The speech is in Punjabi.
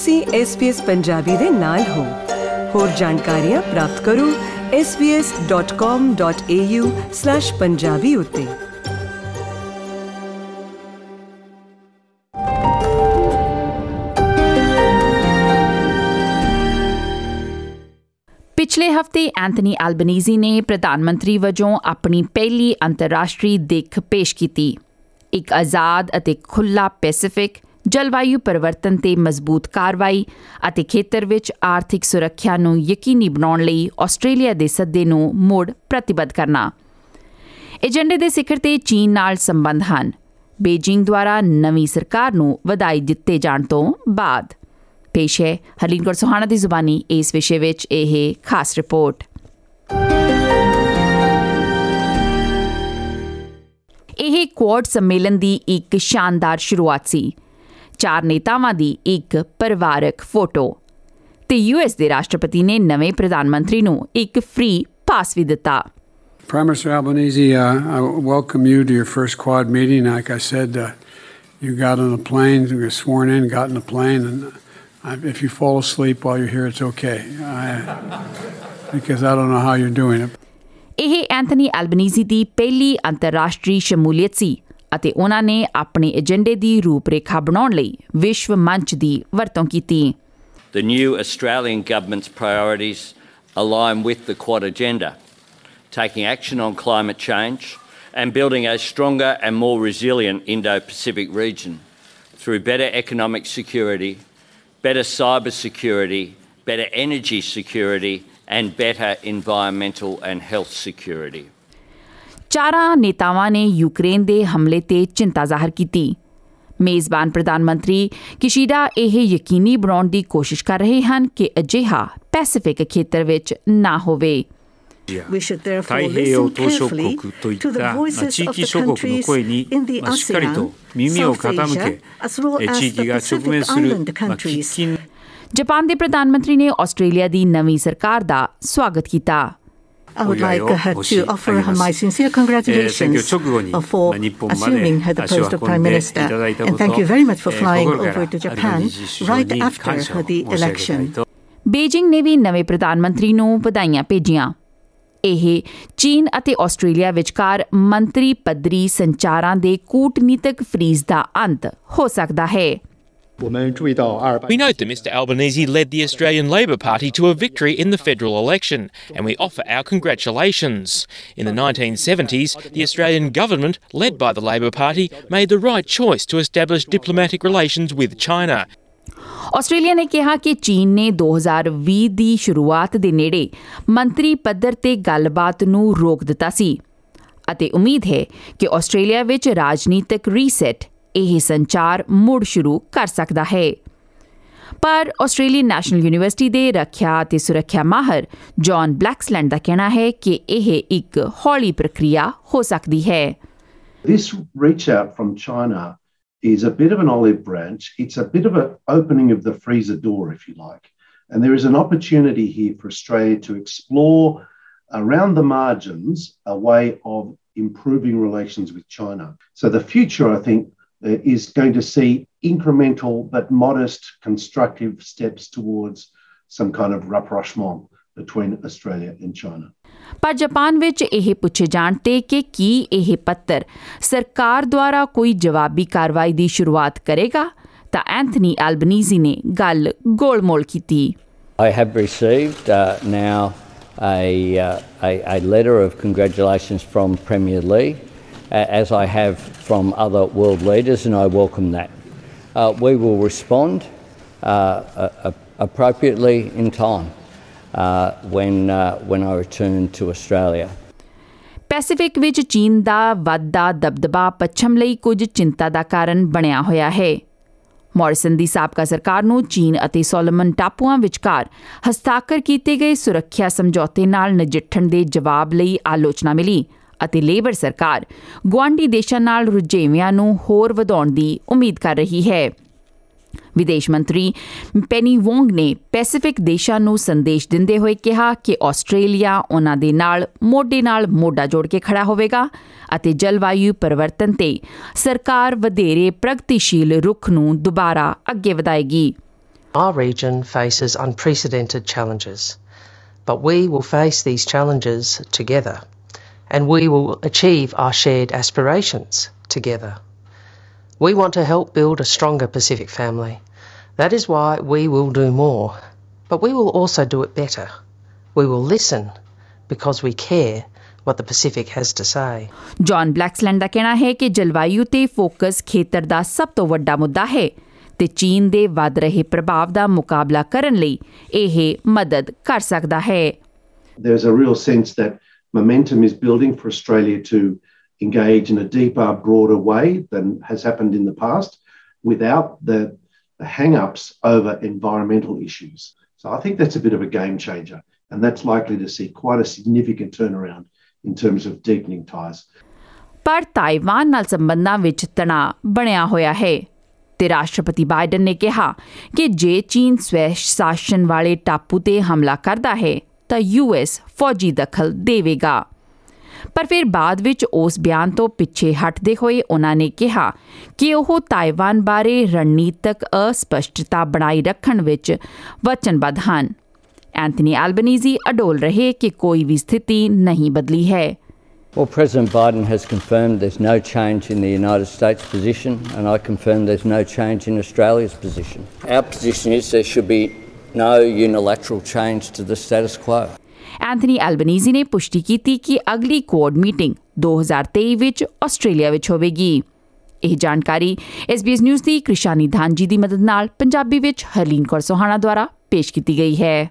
ਤੁਸੀਂ SBS ਪੰਜਾਬੀ ਦੇ ਨਾਲ ਹੋ ਹੋਰ ਜਾਣਕਾਰੀਆਂ ਪ੍ਰਾਪਤ ਕਰੋ svs.com.au/punjabi ਉਤੇ ਪਿਛਲੇ ਹਫਤੇ ਐਂਥਨੀ ਐਲਬਨੀਜ਼ੀ ਨੇ ਪ੍ਰਧਾਨ ਮੰਤਰੀ ਵਜੋਂ ਆਪਣੀ ਪਹਿਲੀ ਅੰਤਰਰਾਸ਼ਟਰੀ ਦਿੱਖ ਪੇਸ਼ ਕੀਤੀ ਇੱਕ ਆਜ਼ਾਦ ਅਤੇ ਖੁੱਲਾ ਪੈਸੀਫਿਕ ਜਲਵਾਯੂ ਪਰਿਵਰਤਨ ਤੇ ਮਜ਼ਬੂਤ ਕਾਰਵਾਈ ਅਤੇ ਖੇਤਰ ਵਿੱਚ ਆਰਥਿਕ ਸੁਰੱਖਿਆ ਨੂੰ ਯਕੀਨੀ ਬਣਾਉਣ ਲਈ ਆਸਟ੍ਰੇਲੀਆ ਦੇ ਸੱਦੇ ਨੂੰ ਮੋੜ ਪ੍ਰਤੀਬੱਧ ਕਰਨਾ ਏਜੰਡੇ ਦੇ ਸਿਖਰ ਤੇ ਚੀਨ ਨਾਲ ਸੰਬੰਧ ਹਨ ਬੀਜਿੰਗ ਦੁਆਰਾ ਨਵੀਂ ਸਰਕਾਰ ਨੂੰ ਵਧਾਈ ਦਿੱਤੇ ਜਾਣ ਤੋਂ ਬਾਅਦ ਪੇਸ਼ ਹੈ ਹਰਲੀਨ ਸੁਹਾਣਾ ਦੀ ਜ਼ੁਬਾਨੀ ਇਸ ਵਿਸ਼ੇ ਵਿੱਚ ਇਹ ਖਾਸ ਰਿਪੋਰਟ ਇਹ ਕੁਆਡ ਸੰਮੇਲਨ ਦੀ ਇੱਕ ਸ਼ਾਨਦਾਰ ਸ਼ੁਰੂਆਤ ਸੀ ਚਾਰ ਨੇਤਾਵਾਂ ਦੀ ਇੱਕ ਪਰਿਵਾਰਕ ਫੋਟੋ ਤੇ ਯੂਐਸ ਦੇ ਰਾਸ਼ਟਰਪਤੀ ਨੇ ਨਵੇਂ ਪ੍ਰਧਾਨ ਮੰਤਰੀ ਨੂੰ ਇੱਕ ਫ੍ਰੀ ਪਾਸ ਵੀ ਦਿੱਤਾ Prime Minister Albanese, uh, I welcome you to your first Quad meeting. Like I said, uh, you got on a plane, you were sworn in, got in a plane, and I, if you fall asleep while you're here, it's okay. I, because I don't know how you're doing it. ਇਹ ਐਂਥਨੀ ਐਲਬਨੀਜ਼ੀ ਦੀ ਪਹਿਲੀ ਅੰਤਰਰਾਸ਼ਟਰੀ ਸ਼ਮੂਲੀਅਤ ਸੀ ਅਤੇ ਉਹਨਾਂ ਨੇ ਆਪਣੇ ਏਜੰਡੇ ਦੀ ਰੂਪਰੇਖਾ ਬਣਾਉਣ ਲਈ ਵਿਸ਼ਵ ਮੰਚ ਦੀ ਵਰਤੋਂ ਕੀਤੀ The new Australian government's priorities align with the Quad agenda, taking action on climate change and building a stronger and more resilient Indo-Pacific region through better economic security, better cyber security, better energy security and better environmental and health security. ਚਾਰਾਂ ਨੇਤਾਵਾਂ ਨੇ ਯੂਕਰੇਨ ਦੇ ਹਮਲੇ ਤੇ ਚਿੰਤਾ ਜ਼ਾਹਰ ਕੀਤੀ ਮੇਜ਼ਬਾਨ ਪ੍ਰਧਾਨ ਮੰਤਰੀ ਕਿਸ਼ੀਦਾ ਇਹ ਯਕੀਨੀ ਬਣਾਉਣ ਦੀ ਕੋਸ਼ਿਸ਼ ਕਰ ਰਹੇ ਹਨ ਕਿ ਅਜਿਹਾ ਪੈਸੀਫਿਕ ਖੇਤਰ ਵਿੱਚ ਨਾ ਹੋਵੇ ਜਪਾਨ ਦੇ ਆਸਟ੍ਰੇਲੀਆ ਦੀ ਨਵੀਂ ਸਰਕਾਰ ਦਾ ਸਵਾਗਤ ਕੀਤਾ I would like her to offer her my sincere congratulations for assuming the post of Prime Minister. And thank you very much for flying over to Japan right after the election. Beijing ਨੇ ਵੀ ਨਵੇਂ ਪ੍ਰਧਾਨ ਮੰਤਰੀ ਨੂੰ ਵਧਾਈਆਂ ਭੇਜੀਆਂ ਇਹ ਚੀਨ ਅਤੇ ਆਸਟ੍ਰੇਲੀਆ ਵਿਚਕਾਰ ਮੰਤਰੀ ਪੱਧਰੀ ਸੰਚਾਰਾਂ ਦੇ ਕੂਟਨੀਤਕ ਫਰੀਜ਼ ਦਾ ਅੰਤ ਹੋ ਸਕਦਾ ਹੈ We note that Mr Albanese led the Australian Labor Party to a victory in the federal election, and we offer our congratulations. In the 1970s, the Australian government, led by the Labor Party, made the right choice to establish diplomatic relations with China. Australia ਨੇ ਕਿਹਾ ਕਿ ਚੀਨ ਨੇ 2020 ਦੀ ਸ਼ੁਰੂਆਤ ਦੇ ਨੇੜੇ ਮੰਤਰੀ ਪੱਧਰ ਤੇ ਗੱਲਬਾਤ ਨੂੰ ਰੋਕ ਦਿੱਤਾ ਸੀ ਅਤੇ ਉਮੀਦ ਹੈ ਕਿ ਆਸਟ੍ਰੇਲੀਆ ਵਿੱਚ ਰਾਜਨੀਤਿਕ ਰੀਸੈਟ ਇਹ ਸੰਚਾਰ ਮੁੜ ਸ਼ੁਰੂ ਕਰ ਸਕਦਾ ਹੈ ਪਰ ਆਸਟ੍ਰੇਲੀਅਨ ਨੈਸ਼ਨਲ ਯੂਨੀਵਰਸਿਟੀ ਦੇ ਰੱਖਿਆ ਅਤੇ ਸੁਰੱਖਿਆ ਮਾਹਰ ਜான் ਬਲੈਕਸਲੈਂਡ ਦਾ ਕਹਿਣਾ ਹੈ ਕਿ ਇਹ ਇੱਕ ਹੌਲੀ ਪ੍ਰਕਿਰਿਆ ਹੋ ਸਕਦੀ ਹੈ This reach out from China is a bit of an olive branch. It's a bit of an opening of the freezer door, if you like. And there is an opportunity here for Australia to explore around the margins a way of improving relations with China. So the future, I think, is going to see incremental but modest constructive steps towards some kind of rapprochement between Australia and China. ਪਰ ਜਾਪਾਨ ਵਿੱਚ ਇਹ ਪੁੱਛੇ ਜਾਣ ਤੇ ਕਿ ਕੀ ਇਹ ਪੱਤਰ ਸਰਕਾਰ ਦੁਆਰਾ ਕੋਈ ਜਵਾਬੀ ਕਾਰਵਾਈ ਦੀ ਸ਼ੁਰੂਆਤ ਕਰੇਗਾ ਤਾਂ ਐਂਥਨੀ ਐਲਬਨੀਜ਼ੀ ਨੇ ਗੱਲ ਗੋਲਮੋਲ ਕੀਤੀ I have received uh, now a, uh, a a letter of congratulations from Premier Lee as I have from other world leaders, and I welcome that. Uh, we will respond uh, uh, appropriately in time uh, when, uh, when I return to Australia. Pacific ਵਿੱਚ ਚੀਨ ਦਾ ਵੱਧਦਾ ਦਬਦਬਾ ਪੱਛਮ ਲਈ ਕੁਝ ਚਿੰਤਾ ਦਾ ਕਾਰਨ ਬਣਿਆ ਹੋਇਆ ਹੈ। ਮਾਰਿਸਨ ਦੀ ਸਾਬਕਾ ਸਰਕਾਰ ਨੂੰ ਚੀਨ ਅਤੇ ਸੋਲਮਨ ਟਾਪੂਆਂ ਵਿਚਕਾਰ ਹਸਤਾਖਰ ਕੀਤੇ ਗਏ ਸੁਰੱਖਿਆ ਸਮਝੌਤੇ ਨਾਲ ਨਜਿੱਠਣ ਦੇ ਜਵਾਬ ਲਈ ਆਲੋਚਨਾ ਮਿਲੀ। ਅਤੇ ਲੇਬਰ ਸਰਕਾਰ ਗੁਆਂਢੀ ਦੇਸ਼ਾਂ ਨਾਲ ਰੁਝੇਵਿਆਂ ਨੂੰ ਹੋਰ ਵਧਾਉਣ ਦੀ ਉਮੀਦ ਕਰ ਰਹੀ ਹੈ ਵਿਦੇਸ਼ ਮੰਤਰੀ ਪੈਨੀ ਵੋਂਗ ਨੇ ਪੈਸੀਫਿਕ ਦੇਸ਼ਾਂ ਨੂੰ ਸੰਦੇਸ਼ ਦਿੰਦੇ ਹੋਏ ਕਿਹਾ ਕਿ ਆਸਟ੍ਰੇਲੀਆ ਉਹਨਾਂ ਦੇ ਨਾਲ ਮੋਢੇ ਨਾਲ ਮੋਢਾ ਜੋੜ ਕੇ ਖੜਾ ਹੋਵੇਗਾ ਅਤੇ ਜਲਵਾਯੂ ਪਰਿਵਰਤਨ ਤੇ ਸਰਕਾਰ ਵਧੇਰੇ ਪ੍ਰਗਤੀਸ਼ੀਲ ਰੁਖ ਨੂੰ ਦੁਬਾਰਾ ਅੱਗੇ ਵਧਾਏਗੀ Our region faces unprecedented challenges but we will face these challenges together and we will achieve our shared aspirations together. We want to help build a stronger Pacific family. That is why we will do more, but we will also do it better. We will listen because we care what the Pacific has to say. John ਬਲੈਕਸਲੈਂਡ ਦਾ ਕਹਿਣਾ ਹੈ ਕਿ ਜਲਵਾਯੂ ਤੇ ਫੋਕਸ ਖੇਤਰ ਦਾ ਸਭ ਤੋਂ ਵੱਡਾ ਮੁੱਦਾ ਹੈ ਤੇ ਚੀਨ ਦੇ ਵੱਧ ਰਹੇ ਪ੍ਰਭਾਵ ਦਾ ਮੁਕਾਬਲਾ ਕਰਨ ਲਈ ਇਹ ਮਦਦ ਕਰ ਸਕਦਾ ਹੈ. There's a real sense that momentum is building for Australia to engage in a deeper, broader way than has happened in the past without the, the hang ups over environmental issues. So I think that's a bit of a game changer, and that's likely to see quite a significant turnaround in terms of deepening ties. ਪਰ ਤਾਈਵਾਨ ਨਾਲ ਸੰਬੰਧਾਂ ਵਿੱਚ ਤਣਾਅ ਬਣਿਆ ਹੋਇਆ ਹੈ ਤੇ ਰਾਸ਼ਟਰਪਤੀ ਬਾਈਡਨ ਨੇ ਕਿਹਾ ਕਿ ਜੇ ਚੀਨ ਸਵੈ ਸ਼ਾਸਨ ਵਾਲੇ ਟਾਪੂ ਤੇ ਹਮਲਾ ਕਰਦਾ ਹੈ ਤਾਂ ਯੂਐਸ ਫੌਜੀ ਦਖਲ ਦੇਵੇਗਾ ਪਰ ਫਿਰ ਬਾਅਦ ਵਿੱਚ ਉਸ ਬਿਆਨ ਤੋਂ ਪਿੱਛੇ ਹਟਦੇ ਹੋਏ ਉਹਨਾਂ ਨੇ ਕਿਹਾ ਕਿ ਉਹ ਤਾਈਵਾਨ ਬਾਰੇ ਰਣਨੀਤਕ ਅਸਪਸ਼ਟਤਾ ਬਣਾਈ ਰੱਖਣ ਵਿੱਚ ਵਚਨਬੱਧ ਹਨ ਐਂਥਨੀ ਐਲਬਨੀਜ਼ੀ ਅਡੋਲ ਰਹੇ ਕਿ ਕੋਈ ਵੀ ਸਥਿਤੀ ਨਹੀਂ ਬਦਲੀ ਹੈ Well, President Biden has confirmed there's no change in the United States position, and I confirm there's no change in Australia's position. Our position is there should be no unilateral change to the status quo. Anthony Albanese ਨੇ ਪੁਸ਼ਟੀ ਕੀਤੀ ਕਿ ਅਗਲੀ ਕੋਡ ਮੀਟਿੰਗ 2023 ਵਿੱਚ ਆਸਟ੍ਰੇਲੀਆ ਵਿੱਚ ਹੋਵੇਗੀ। ਇਹ ਜਾਣਕਾਰੀ SBS ਨਿਊਜ਼ ਦੀ ਕ੍ਰਿਸ਼ਾਨੀ ਧਾਨਜੀ ਦੀ ਮਦਦ ਨਾਲ ਪੰਜਾਬੀ ਵਿੱਚ ਹਰਲੀਨ ਕੌਰ ਸੋਹਾਣਾ ਦੁਆਰਾ ਪੇਸ਼ ਕੀਤੀ ਗਈ ਹੈ।